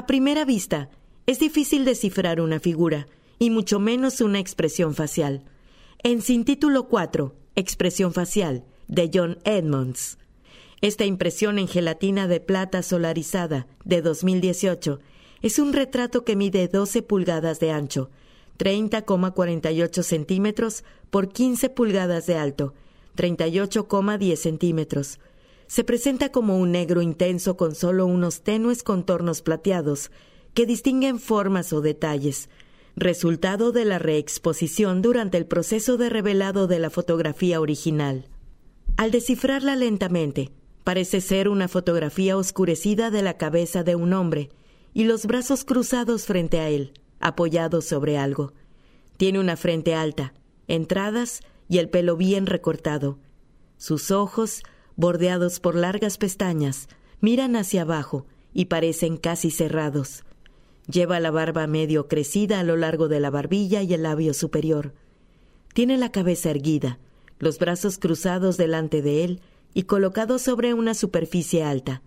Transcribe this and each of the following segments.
A primera vista, es difícil descifrar una figura, y mucho menos una expresión facial. En Sin Título 4, Expresión Facial, de John Edmonds. Esta impresión en gelatina de plata solarizada, de 2018, es un retrato que mide 12 pulgadas de ancho, 30,48 centímetros por 15 pulgadas de alto, 38,10 centímetros. Se presenta como un negro intenso con solo unos tenues contornos plateados que distinguen formas o detalles, resultado de la reexposición durante el proceso de revelado de la fotografía original. Al descifrarla lentamente, parece ser una fotografía oscurecida de la cabeza de un hombre y los brazos cruzados frente a él, apoyados sobre algo. Tiene una frente alta, entradas y el pelo bien recortado. Sus ojos, bordeados por largas pestañas, miran hacia abajo y parecen casi cerrados. Lleva la barba medio crecida a lo largo de la barbilla y el labio superior. Tiene la cabeza erguida, los brazos cruzados delante de él y colocados sobre una superficie alta,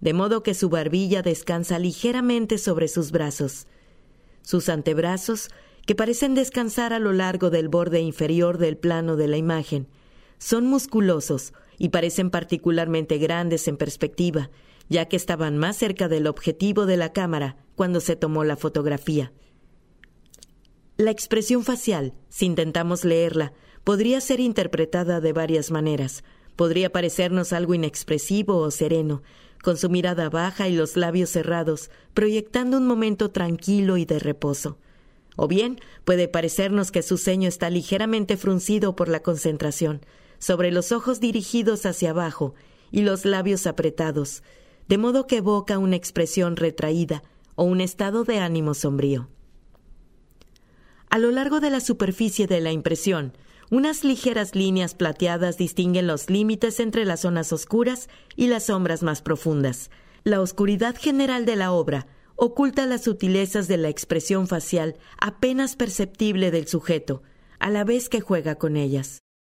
de modo que su barbilla descansa ligeramente sobre sus brazos. Sus antebrazos, que parecen descansar a lo largo del borde inferior del plano de la imagen, son musculosos y parecen particularmente grandes en perspectiva, ya que estaban más cerca del objetivo de la cámara cuando se tomó la fotografía. La expresión facial, si intentamos leerla, podría ser interpretada de varias maneras. Podría parecernos algo inexpresivo o sereno, con su mirada baja y los labios cerrados, proyectando un momento tranquilo y de reposo. O bien puede parecernos que su ceño está ligeramente fruncido por la concentración, sobre los ojos dirigidos hacia abajo y los labios apretados, de modo que evoca una expresión retraída o un estado de ánimo sombrío. A lo largo de la superficie de la impresión, unas ligeras líneas plateadas distinguen los límites entre las zonas oscuras y las sombras más profundas. La oscuridad general de la obra oculta las sutilezas de la expresión facial apenas perceptible del sujeto, a la vez que juega con ellas.